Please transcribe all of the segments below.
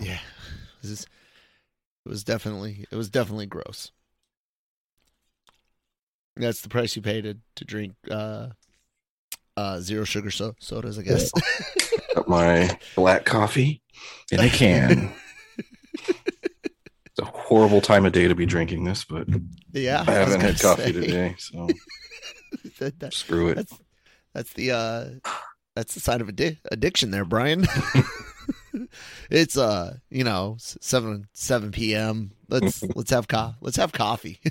Yeah, this is, it was definitely it was definitely gross. That's the price you pay to to drink uh, uh, zero sugar so- sodas, I guess. Got my black coffee in a can. it's a horrible time of day to be drinking this, but yeah, I I haven't had coffee say. today, so That- that- screw it. That's that's the uh that's the sign of addi- addiction there, Brian. It's uh you know seven seven p.m. Let's let's have co- let's have coffee.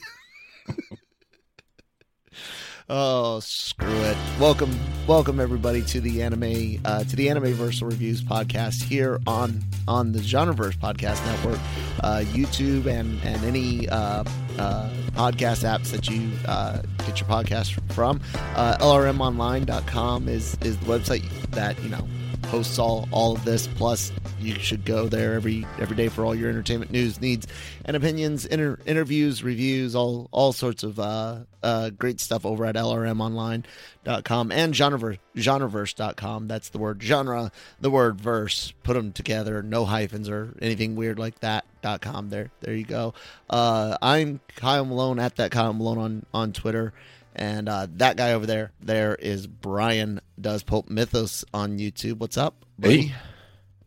oh screw it! Welcome welcome everybody to the anime uh, to the Anime Versal Reviews podcast here on on the Genreverse Podcast Network, uh, YouTube and and any uh, uh, podcast apps that you uh, get your podcast from. Uh, LRMonline.com is is the website that you know hosts all all of this. Plus, you should go there every every day for all your entertainment news, needs, and opinions, inter- interviews, reviews, all all sorts of uh, uh, great stuff over at LRMonline.com and Genreverse, Genreverse.com. That's the word genre, the word verse. Put them together, no hyphens or anything weird like that. Dot com. There, there you go. Uh, I'm Kyle Malone at that Kyle Malone on on Twitter. And uh, that guy over there, there is Brian Does Pulp Mythos on YouTube. What's up, buddy? Hey.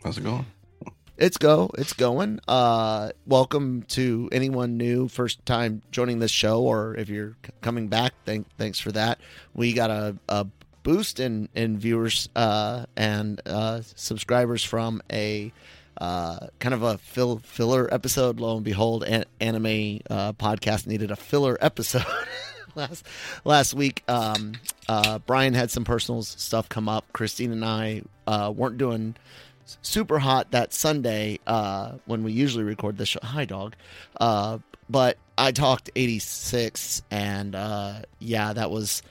How's it going? It's go. It's going. Uh, welcome to anyone new, first time joining this show, or if you're c- coming back, thank, thanks for that. We got a, a boost in, in viewers uh, and uh, subscribers from a uh, kind of a fill, filler episode. Lo and behold, an, anime uh, podcast needed a filler episode. last last week um uh brian had some personal stuff come up christine and i uh weren't doing super hot that sunday uh when we usually record the show. Hi dog. Uh but i talked 86 and uh yeah that was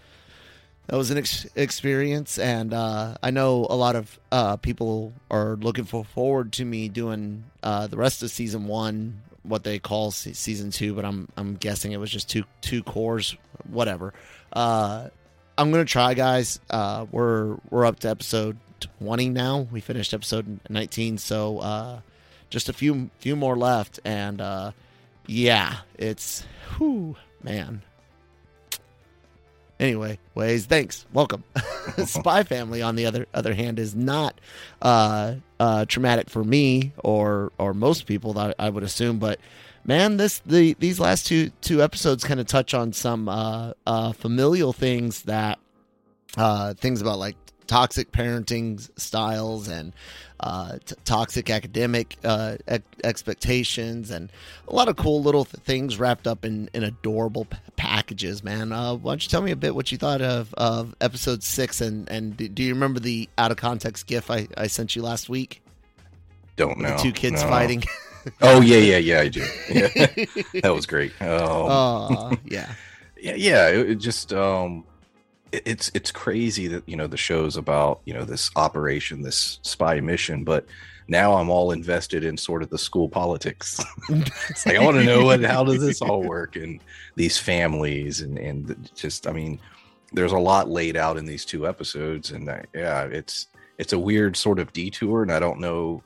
that was an ex- experience. And uh, i know a lot of uh, people are looking for forward to me doing uh, the rest of season one what they call se- season two but i'm i'm guessing it was just two two cours whatever. Uh, i'm gonna try guys. Uh, we're we're up to episode 20 now we finished episode 19 so uh, just a few few more left and uh, yeah it's whew, man Anyway, ways, thanks. Welcome. Spy Family, on the other other hand, is not uh, uh, traumatic for me or or most people that I would assume. But man, this the these last two two episodes kind of touch on some uh, uh, familial things that uh, things about like toxic parenting styles and uh, t- toxic academic uh, ex- expectations and a lot of cool little th- things wrapped up in, in adorable p- packages, man. Uh, why don't you tell me a bit what you thought of, of episode six and, and do you remember the out of context gif I, I sent you last week? Don't know. The two kids No. fighting. Oh yeah, yeah, yeah. I do. Yeah. that was great. Oh, yeah. yeah, yeah. It, it just um, it's it's crazy that you know the show's about you know this operation, this spy mission, but now I'm all invested in sort of the school politics. like I want to know what how does this all work and these families and and just I mean, there's a lot laid out in these two episodes, and I, yeah, it's it's a weird sort of detour, and I don't know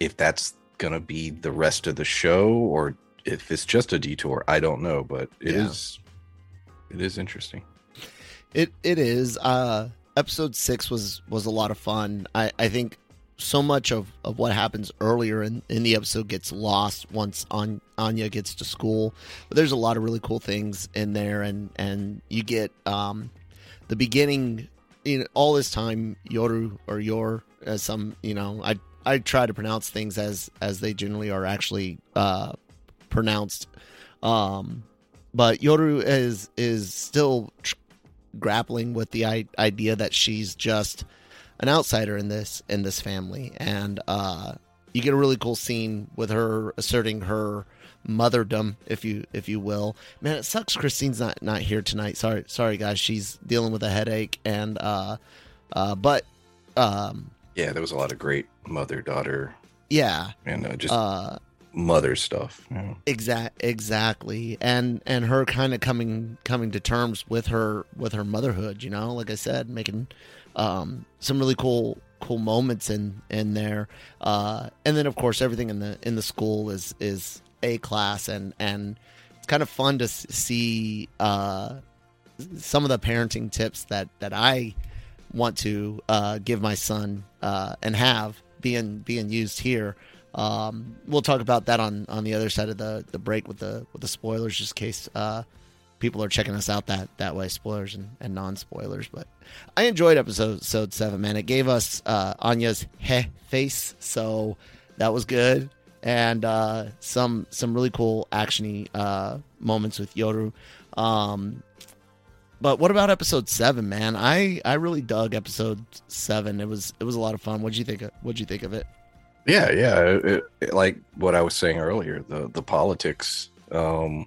if that's gonna be the rest of the show or if it's just a detour. I don't know, but it is Yeah. it is interesting. It it is. Uh episode six was was a lot of fun. I, I think so much of, of what happens earlier in, in the episode gets lost once An- Anya gets to school. But there's a lot of really cool things in there and, and you get um the beginning you know, all this time Yoru or Yor as some you know, I I try to pronounce things as as they generally are actually uh pronounced. Um but Yoru is is still tr- grappling with the I- idea that she's just an outsider in this in this family and uh you get a really cool scene with her asserting her motherdom, if you if you will. Man, it sucks Christine's not not here tonight. Sorry, sorry guys, she's dealing with a headache, and uh, uh, but um, Yeah, there was a lot of great mother daughter yeah, and uh, just uh, mother stuff. Yeah. exact exactly, and and her kind of coming coming to terms with her with her motherhood. You know, like I said, making um, some really cool cool moments in in there, uh, and then of course everything in the in the school is is a class, and and it's kind of fun to see uh, some of the parenting tips that that I want to uh, give my son uh, and have being being used here. Um, we'll talk about that on on the other side of the the break with the with the spoilers, just in case uh, people are checking us out that that way, spoilers and, and non spoilers. But I enjoyed episode episode seven, man. It gave us uh, Anya's heh face, so that was good, and uh, some some really cool actiony uh, moments with Yoru. Um, but what about episode seven, man? I I really dug episode seven. It was it was a lot of fun. What'd you think? Of, What'd you think of it? Yeah, yeah. It, it- like what I was saying earlier, the the politics. Um,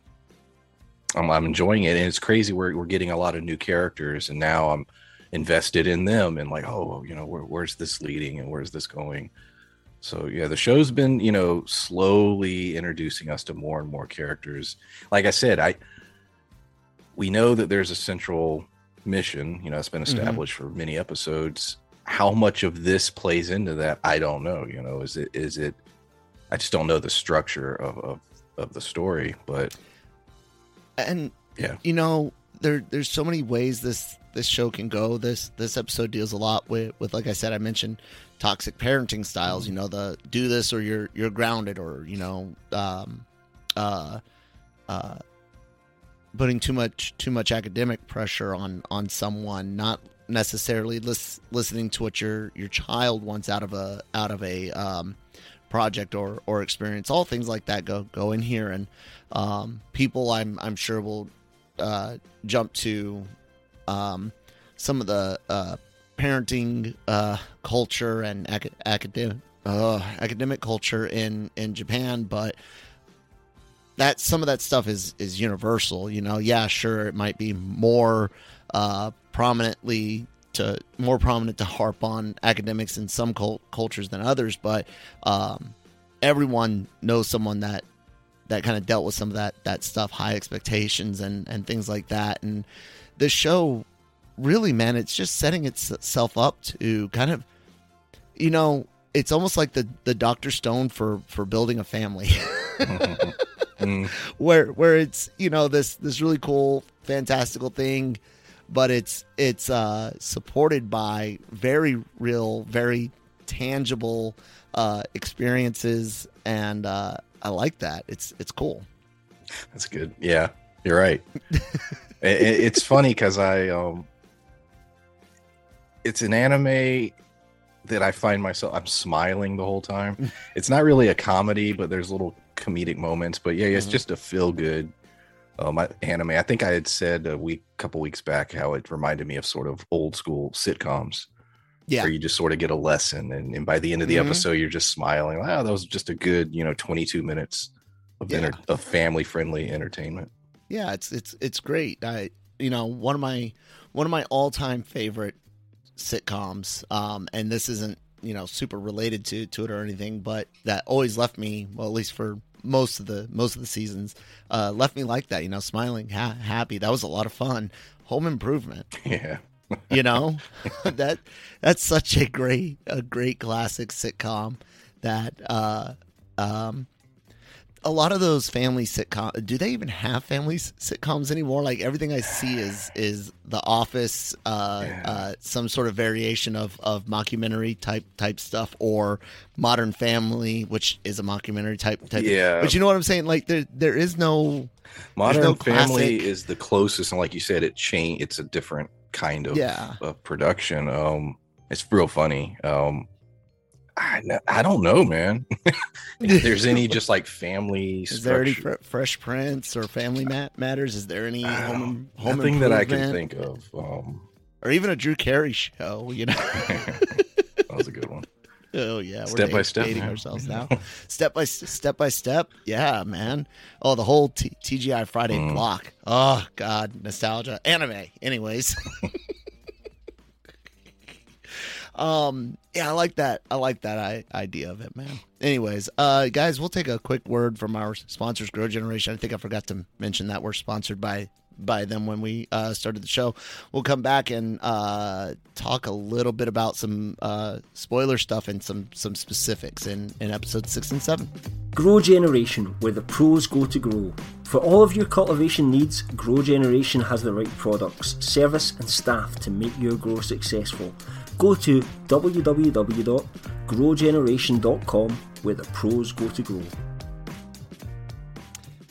I'm, I'm enjoying it, and it's crazy. We're we're getting a lot of new characters, and now I'm invested in them, and like, oh, you know, where, where's this leading, and where's this going? So yeah, the show's been you know slowly introducing us to more and more characters. Like I said, I we know that there's a central mission. You know, it's been Mhm. established for many episodes how much of this plays into that i don't know you know is it is it i just don't know the structure of of, of the story but And Yeah. you know, there there's so many ways this this show can go. This this episode deals a lot with with like I said, I mentioned toxic parenting styles. You know, the do this or you're you're grounded, or you know, um, uh, uh, putting too much too much academic pressure on on someone, not necessarily lis- listening to what your your child wants out of a out of a um, project or or experience. All things like that go go in here, and um, people I'm I'm sure will uh, jump to um, some of the uh, parenting uh, culture and ac- academic uh, academic culture in in Japan, but that some of that stuff is is universal. You know, yeah, sure, it might be more uh, prominently to more prominent to harp on academics in some cult- cultures than others, but um, everyone knows someone that that kind of dealt with some of that that stuff, high expectations and and things like that. And this show, really, man, it's just setting itself up to kind of, you know, it's almost like the the Doctor Stone for for building a family. Mm, where where it's you know this this really cool fantastical thing but it's it's uh supported by very real very tangible uh experiences and uh i like that. It's it's cool. That's good. Yeah you're right. It, it- it's funny because i um it's an anime that i find myself i'm smiling the whole time. It's not really a comedy but there's little comedic moments but yeah it's Mhm. just a feel good um I- anime. I think i had said a week couple weeks back how it reminded me of sort of old school sitcoms yeah. where you just sort of get a lesson and, and by the end of the Mhm. episode you're just smiling. Wow that was just a good you know 22 minutes of, Yeah. enter- of family friendly entertainment. Yeah it's it's it's great. I you know one of my one of my all-time favorite sitcoms um and this isn't you know super related to to it or anything but that always left me well at least for most of the most of the seasons uh left me like that you know smiling ha- happy. That was a lot of fun. Home improvement. Yeah. You know? That that's such a great a great classic sitcom that uh um a lot of those family sitcom do they even have family sitcoms anymore? Like everything i see is is the office uh, uh some sort of variation of of mockumentary type type stuff or modern family which is a mockumentary type type Yeah. but you know what i'm saying? Like there there is no modern no family classic- is the closest and like you said it changed it's a different kind of, Yeah. of production. Um it's real funny. Um I, I don't know man if there's any just like family is there any fr- fresh prince or family mat- matters is there any I home, home nothing that i can think of um or even a Drew Carey show, you know. that was a good one Oh yeah, we're Step by date- step, dating man. ourselves now. step by step by step. Yeah, man. Oh, the whole T- TGI Friday Mm. block. Oh God, nostalgia. Anime. Anyways. Um. Yeah, I like that. I like that I- idea of it, man. Anyways, uh, guys, we'll take a quick word from our sponsors, Grow Generation. I think I forgot to mention that we're sponsored by by them when we uh, started the show. We'll come back and uh, talk a little bit about some uh, spoiler stuff and some some specifics in in episode six and seven. Grow Generation, where the pros go to grow. For all of your cultivation needs, Grow Generation has the right products, service, and staff to make your grow successful. Go to www.growgeneration.com, where the pros go to grow.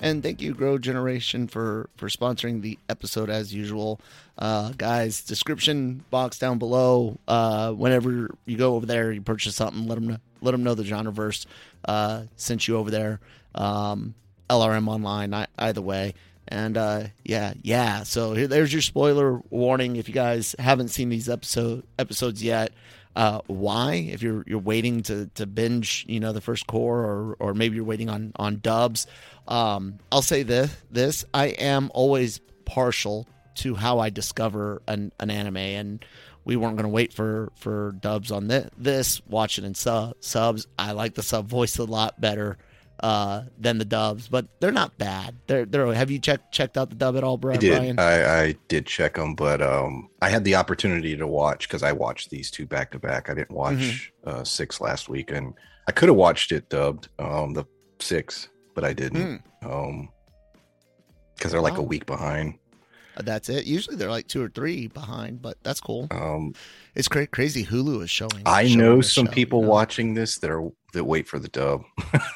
And thank you, Grow Generation, for for sponsoring the episode as usual, uh, guys. Description box down below. Uh, whenever you go over there, you purchase something. Let them know, let them know the Genreverse uh, sent you over there. Um, LRM online, I, either way. And uh, yeah, yeah. So here, there's your spoiler warning. If you guys haven't seen these episode episodes yet, uh, why? If you're you're waiting to to binge, you know, the first cour, or or maybe you're waiting on on dubs. Um, I'll say this: this I am always partial to how I discover an, an anime, and we weren't going to wait for for dubs on this. This watch it in sub subs. I like the sub voice a lot better uh, than the dubs, but they're not bad. They're they're. Have you checked checked out the dub at all, Bri- I did. Brian? I, I did check them, but um, I had the opportunity to watch because I watched these two back to back. I didn't watch uh, six last week, and I could have watched it dubbed, um, the six, but I didn't. Um, because they're like a Hmm. Week behind. Uh, That's it. Usually they're like two or three behind, but that's cool. Um, It's cra- crazy. Hulu is showing. I know some show, people you know? watching this that are that wait for the dub,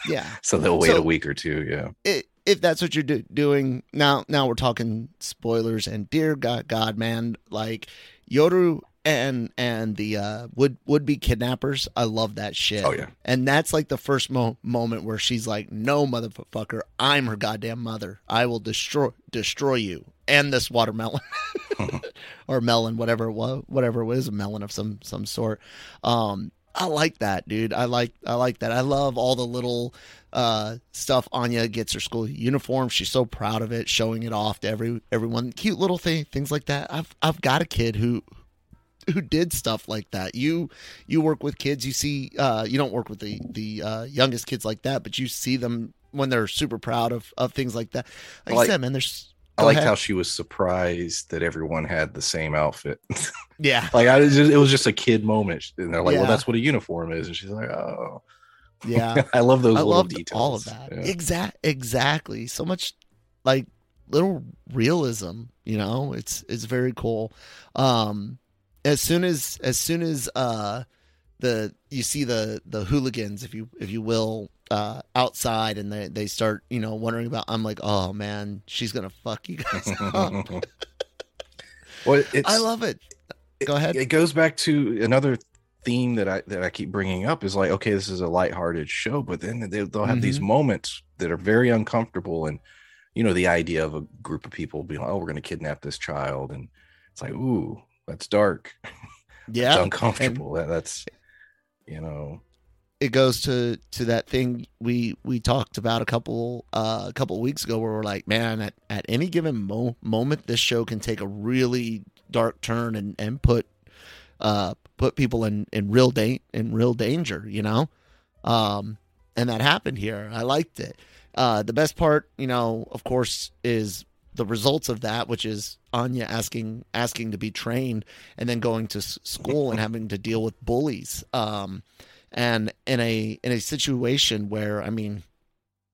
Yeah. so they'll wait So- a week or two. Yeah. i if that's what you're do- doing now, now we're talking spoilers. And dear God, God, man, like Yoru and and the uh, would would be kidnappers. I love that shit. Oh, yeah. And that's like the first mo- moment where she's like, "No, motherfucker, I'm her goddamn mother. I will destroy destroy you and this watermelon." or melon, whatever it was, whatever it was, a melon of some some sort. Um, I like that, dude. I like I like that. I love all the little uh stuff Anya gets her school uniform. She's so proud of it, showing it off to every everyone. Cute little thing, things like that. I've I've got a kid who who did stuff like that. You you work with kids, you see uh you don't work with the the uh youngest kids like that, but you see them when they're super proud of of things like that. Like, Like- I said, man, there's I liked ahead. how she was surprised that everyone had the same outfit. yeah. like I was just, it was just a kid moment, and they're like, Yeah. "Well, that's what a uniform is," and she's like, "Oh, Yeah. I love those I little loved details." all of that. Yeah. Exact, exactly. So much like little realism. You know, it's it's very cool. Um, as soon as as soon as uh the you see the the hooligans, if you if you will, uh, outside, and they they start you know wondering about. I'm like, oh man, she's gonna fuck you guys up. well, it's, I love it. Go ahead. It goes back to another theme that I that I keep bringing up is like, okay, this is a lighthearted show, but then they, they'll have these Mhm. moments that are very uncomfortable, and you know, the idea of a group of people being, like, oh, we're going to kidnap this child, and it's like, ooh, that's dark, yeah, it's uncomfortable. That, that's you know, it goes to to that thing we we talked about a couple uh, a couple weeks ago where we're like man at, at any given mo- moment this show can take a really dark turn and and put uh put people in in real da- in real danger you know? Um and that happened here. I liked it. Uh the best part you know of course is the results of that which is anya asking asking to be trained and then going to school and having to deal with bullies. Um and in a in a situation where I mean,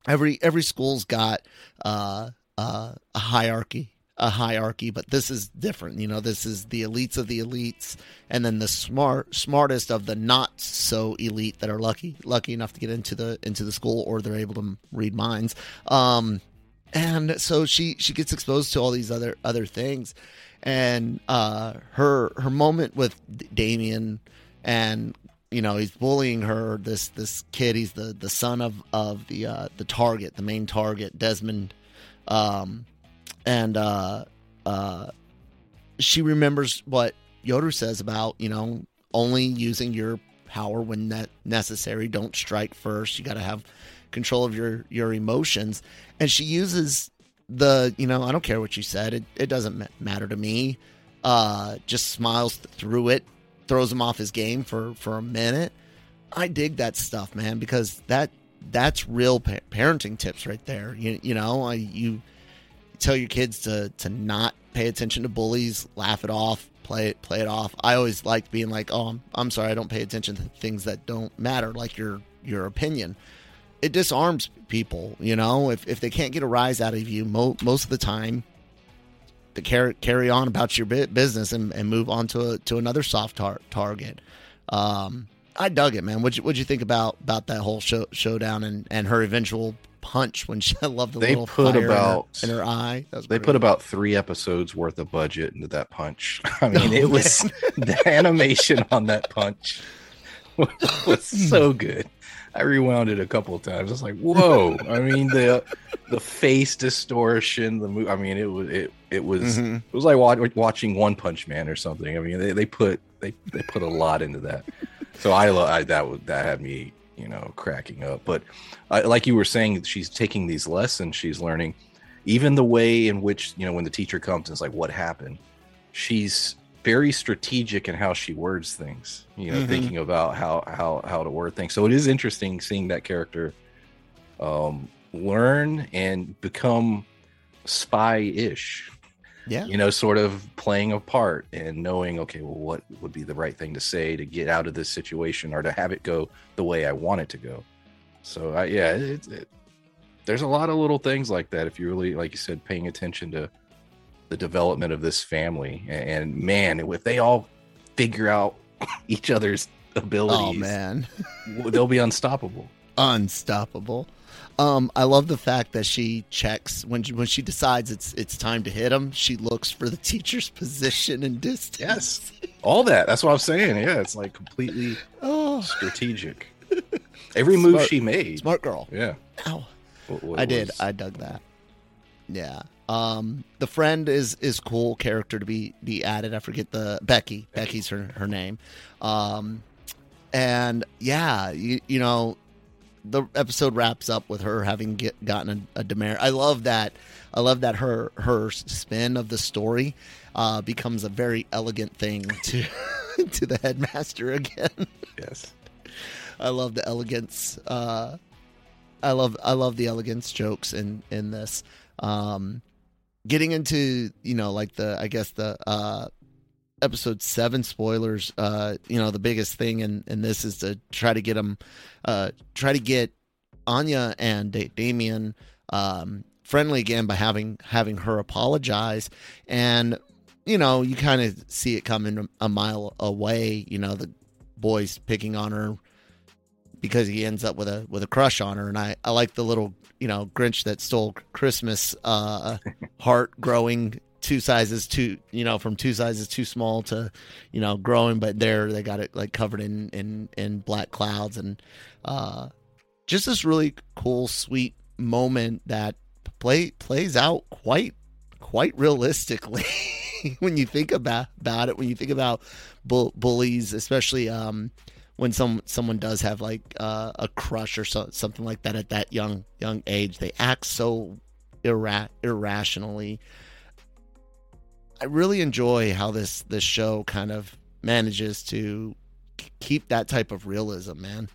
every every school's got uh, uh, a hierarchy, a hierarchy, but this is different. You know, this is the elites of the elites, and then the smart smartest of the not so elite that are lucky lucky enough to get into the into the school or they're able to read minds. Um, and so she she gets exposed to all these other other things, and uh, her her moment with Damien and you know he's bullying her this this kid he's the the son of of the uh the target the main target desmond um and uh uh she remembers what yoder says about you know only using your power when ne- necessary. Don't strike first. You got to have control of your your emotions. And she uses the you know I don't care what you said. It it doesn't ma- matter to me. Uh, just smiles through it, throws him off his game for for a minute. I dig that stuff, man, because that that's real pa- parenting tips right there. You you know, I, you tell your kids to to not pay attention to bullies, laugh it off, play it play it off. I always liked being like, "Oh, I'm, I'm sorry, I don't pay attention to things that don't matter, like your your opinion." It disarms people, you know. If if they can't get a rise out of you, mo- most of the time, to carry carry on about your business and, and move on to a, to another soft tar- target. Um, I dug it, man. What'd you, what'd you think about about that whole show, showdown and, and her eventual punch when she I love the They little put fire in her- about- in her, eye. They put about three episodes worth of budget into that punch. I mean, it was the animation on that punch was so good. I rewound it a couple of times. I was like, "Whoa!" I mean the the face distortion, the move. I mean, it was it it was Mhm. it was like wa- watching One Punch Man or something. I mean, they, they put they they put a lot into that. So I, lo- I that was that had me you know cracking up. But uh, like you were saying, she's taking these lessons. She's learning even the way in which you know when the teacher comes and it's like what happened she's very strategic in how she words things you know Mhm. thinking about how how how to word things so it is interesting seeing that character um learn and become spy-ish Yeah. you know sort of playing a part and knowing okay well what would be the right thing to say to get out of this situation or to have it go the way i want it to go so I, yeah it, it, there's a lot of little things like that if you really like you said paying attention to the development of this family and, and man if they all figure out each other's abilities Oh man, they'll be unstoppable unstoppable. Um, I love the fact that she checks when she, when she decides it's it's time to hit him. She looks for the teacher's position and distance. yes all that that's what i'm saying yeah it's like completely Oh, strategic every move Smart. she made smart girl. yeah Ow. w- w- I did. was- I dug that. Yeah. Um, the friend is is cool character to be be added. I forget the Becky. Becky's her her name. Um, and yeah, you you know, the episode wraps up with her having get, gotten a, a demerit. I love that. I love that her her spin of the story uh, becomes a very elegant thing to to the headmaster again. yes I love the elegance. Uh, I love I love the elegance jokes in in this. Um, getting into you know like the I guess the uh, episode seven spoilers. Uh, you know the biggest thing in in this is to try to get them, uh, try to get Anya and da- Damien um, friendly again by having having her apologize and. You know, you kind of see it coming a mile away. You know, the boys picking on her because he ends up with a with a crush on her. And I I like the little you know Grinch that stole Christmas uh heart growing two sizes too you know from two sizes too small to you know growing. But there they got it like covered in in in black clouds. And uh just this really cool sweet moment that play plays out quite quite realistically when you think about about it when you think about bull, bullies especially um when some someone does have like uh, a crush or so, something like that at that young young age, they act so irra- irrationally. I really enjoy how this this show kind of manages to keep that type of realism, man.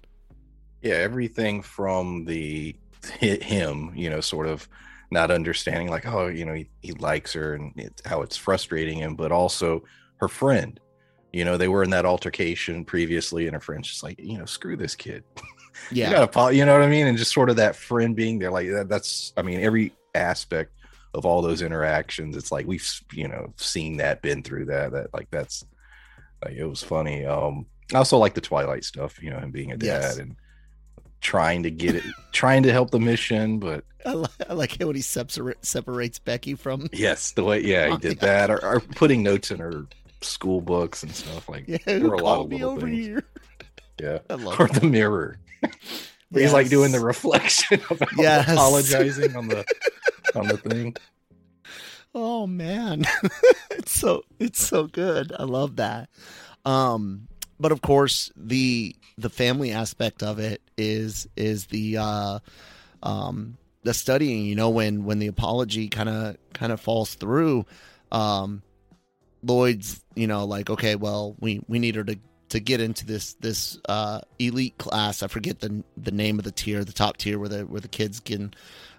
yeah everything from the him you know sort of not understanding like oh you know he, he likes her and it, how it's frustrating him but also her friend you know they were in that altercation previously and her friend's just like you know screw this kid Yeah, you, gotta, you know what i mean and just sort of that friend being there like that, that's i mean every aspect of all those interactions it's like we've you know seen that been through that that like that's like it was funny um i also like the twilight stuff you know him being a dad Yes. and trying to get it trying to help the mission but I, li- I like how when he separa- separates Becky from. yes the way yeah he did that or, or putting notes in her school books and stuff like Yeah, there were a lot of me little over things. here? yeah I love or that. the mirror he's like doing the reflection about Yes. apologizing on the on the thing Oh man, it's so it's so good. I love that. Um, but of course the the family aspect of it is is the uh um the studying you know when when the apology kind of kind of falls through um lloyd's you know like okay well we we need her to to get into this this uh elite class i forget the the name of the tier the top tier where the where the kids can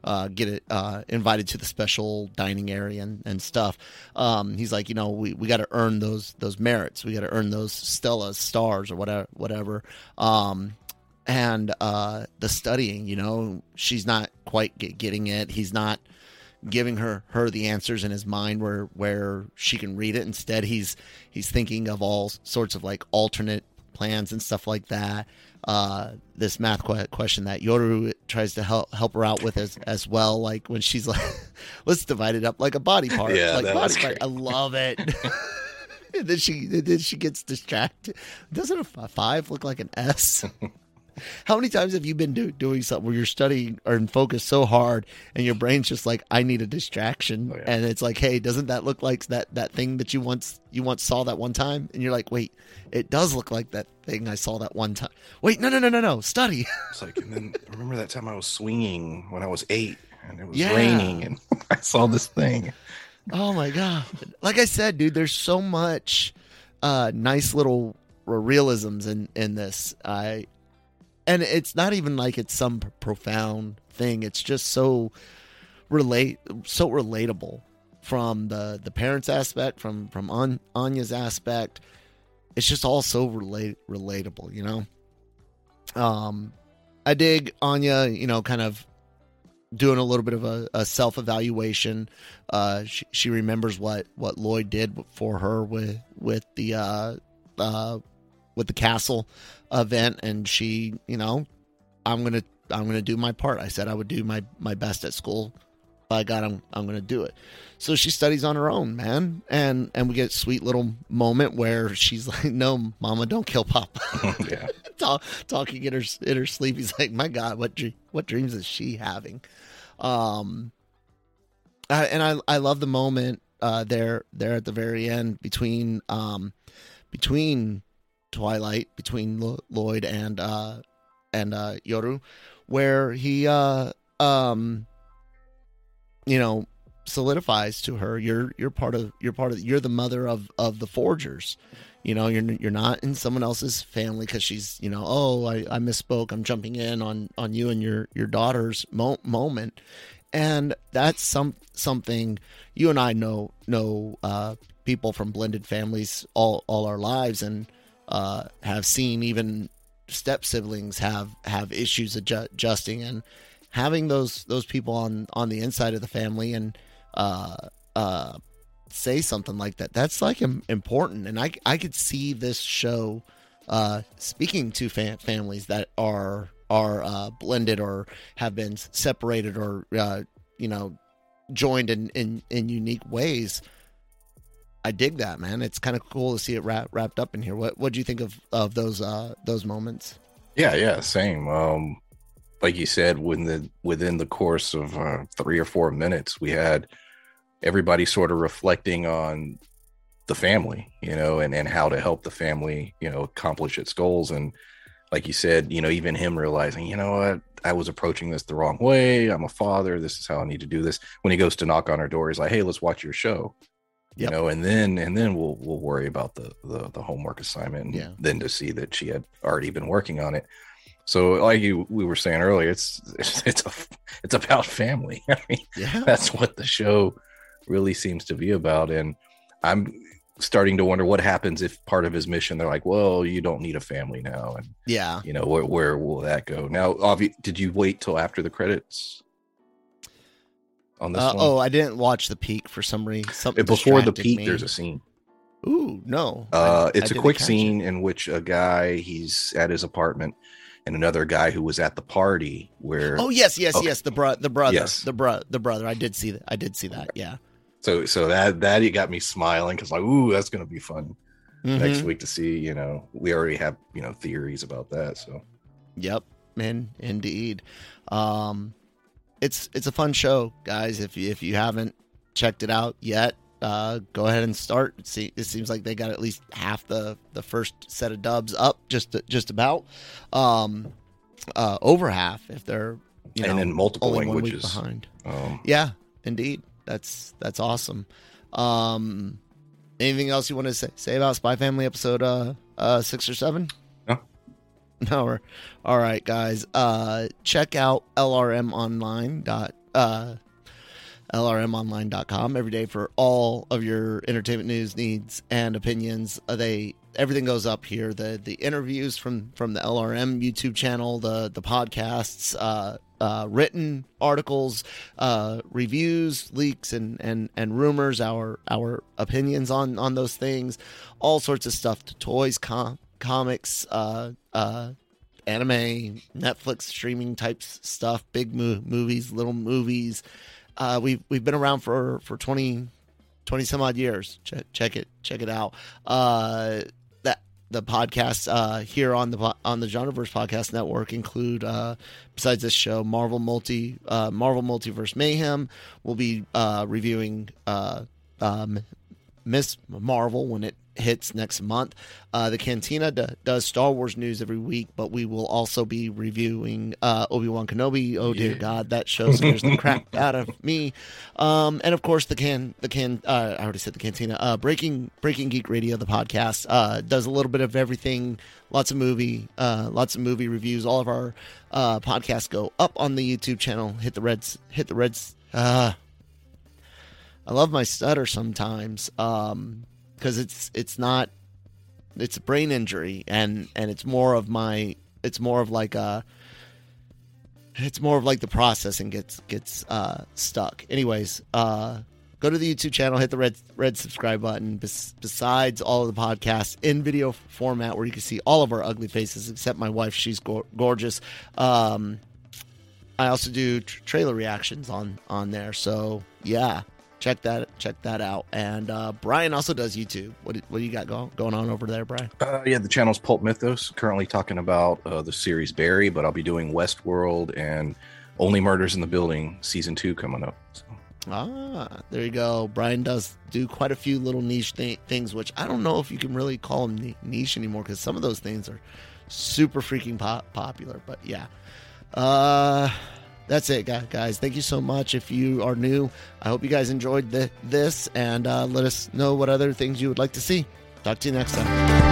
uh, get it uh, invited to the special dining area and, and stuff. Um, he's like, you know, we, we got to earn those those merits. We got to earn those Stella stars or whatever whatever. Um, and uh, the studying, you know, she's not quite get, getting it. He's not giving her her the answers in his mind where where she can read it. Instead, he's he's thinking of all sorts of like alternate plans and stuff like that uh, this math question that Yoru tries to help help her out with as as well. Like when she's like, "Let's divide it up like a body part." Yeah, like body part. I love it. and then she then she gets distracted. Doesn't a five look like an S? How many times have you been do, doing something where you're studying or in focus so hard and your brain's just like, I need a distraction, Oh, yeah. and it's like, hey, doesn't that look like that that thing that you once you once saw that one time? And you're like, wait, it does look like that thing I saw that one time. Wait, no, no, no, no, no, study. It's like, and then remember that time I was swinging when I was eight and it was Yeah. raining and I saw this thing. Oh my god! Like I said, dude, there's so much uh, nice little realisms in in this. I and it's not even like it's some profound thing. It's just so relate so relatable from the the parents aspect, from from An- Anya's aspect. It's just all so relate relatable, you know. Um, I dig Anya, you know, kind of doing a little bit of a, a self evaluation. Uh, she, she remembers what what Lloyd did for her with with the uh, uh, with the castle event, and she, you know, I'm gonna I'm gonna do my part. I said I would do my my best at school. By God, I'm I'm gonna do it. So she studies on her own, man, and and we get a sweet little moment where she's like, "No, Mama, don't kill Papa." yeah. Talk, talking in her in her sleep. He's like, "My God, what what dreams is she having?" Um, I, and I I love the moment uh, there there at the very end between um between Twilight between Lo- Lloyd and uh and uh Yoru, where he uh um you know solidifies to her you're you're part of you're part of you're the mother of of the forgers. You know you're you're not in someone else's family because she's you know oh I, I misspoke. I'm jumping in on on you and your your daughter's mo- moment. And that's some something you and i know know uh people from blended families all all our lives. And uh have seen even step siblings have have issues adju- adjusting and having those those people on on the inside of the family and uh uh say something like that that's like important. And i i could see this show uh speaking to fa- families that are are uh blended or have been separated or uh you know joined in in in unique ways i dig that man it's kind of cool to see it wrap, wrapped up in here what what do you think of of those uh those moments Yeah, yeah, same. Um, like you said, within the within the course of uh, three or four minutes, we had everybody sort of reflecting on the family, you know, and and how to help the family, you know, accomplish its goals. And like you said, you know, even him realizing, you know what, I was approaching this the wrong way. I'm a father. This is how I need to do this. When he goes to knock on her door, he's like, "Hey, let's watch your show." You Yep. know, and then and then we'll we'll worry about the the, the homework assignment. Yeah. Then to see that she had already been working on it. So, like you we were saying earlier, it's it's it's, a, it's about family. I mean, yeah that's what the show really seems to be about. And I'm starting to wonder what happens if part of his mission they're like, well, you don't need a family now, and yeah you know where where will that go? Now, obvi- did you wait till after the credits on this Uh, one? oh, I didn't watch the peak for some reason. Something Before the peak, me. there's a scene. Ooh, no. Uh, I it's a quick catch it. scene in which a guy he's at his apartment, and another guy who was at the party where. Oh yes, yes, Okay. yes. The bro, the brother, Yes. the bro, the brother. I did see that. I did see that. Yeah. So so that that it got me smiling because like, ooh, that's gonna be fun next Mhm. week to see. You know, we already have you know theories about that. So Yep. In, indeed. Um, it's it's a fun show, guys. If you if you haven't checked it out yet, uh, go ahead and start. See, it seems like they got at least half the the first set of dubs up, just just about, um, uh, over half if they're you And know in multiple only one week languages. behind. Um, Yeah, indeed. That's that's awesome. Um, anything else you want to say, say about Spy Family episode uh, uh six or seven? No. All right, guys. Uh, check out LRM online dot uh lrmonline.com every day for all of your entertainment news needs and opinions Uh, they everything goes up here the the interviews from from the lrm youtube channel the the podcasts uh uh, written articles, uh, reviews, leaks, and, and, and rumors, our our opinions on, on those things, all sorts of stuff, to toys, com- comics, uh, uh, anime, Netflix streaming types stuff, big mo- movies, little movies. Uh, we've we've been around for for 20, 20 some odd years. Check check it check it out. Uh, that the podcasts uh, here on the on the Genreverse Podcast Network include uh, besides this show, Marvel Multi uh, Marvel Multiverse Mayhem. We'll be uh, reviewing uh, um, Miss Marvel when it hits next month. Uh, the Cantina d- does Star Wars news every week, but we will also be reviewing uh, Obi Wan Kenobi. Oh dear God, that show scares the crap out of me. Um, and of course, the can the can uh, I already said the Cantina. Uh, Breaking Breaking Geek Radio, the podcast, uh, does a little bit of everything. Lots of movie, uh, lots of movie reviews. All of our uh, podcasts go up on the YouTube channel. Hit the reds. Hit the reds. Uh, I love my stutter sometimes um because it's it's not it's a brain injury and and it's more of my it's more of like a it's more of like the processing gets gets uh stuck. Anyways uh go to the youtube channel hit the red red subscribe button. Bes- besides all of the podcasts in video format where you can see all of our ugly faces except my wife she's go- gorgeous. Um I also do tr- trailer reactions on on there. So yeah, check that check that out. And uh, Brian also does YouTube. What do- what do you got going going on over there, Brian? Uh, yeah, the channel's Pulp Mythos. Currently talking about uh, the series Barry, but I'll be doing Westworld and Only Murders in the Building season two coming up. So, Ah, there you go. Brian does do quite a few little niche th- things, which I don't know if you can really call them niche anymore because some of those things are super freaking pop- popular. But yeah, uh, that's it, guys. Thank you so much. If you are new, I hope you guys enjoyed the- this and uh, let us know what other things you would like to see. Talk to you next time.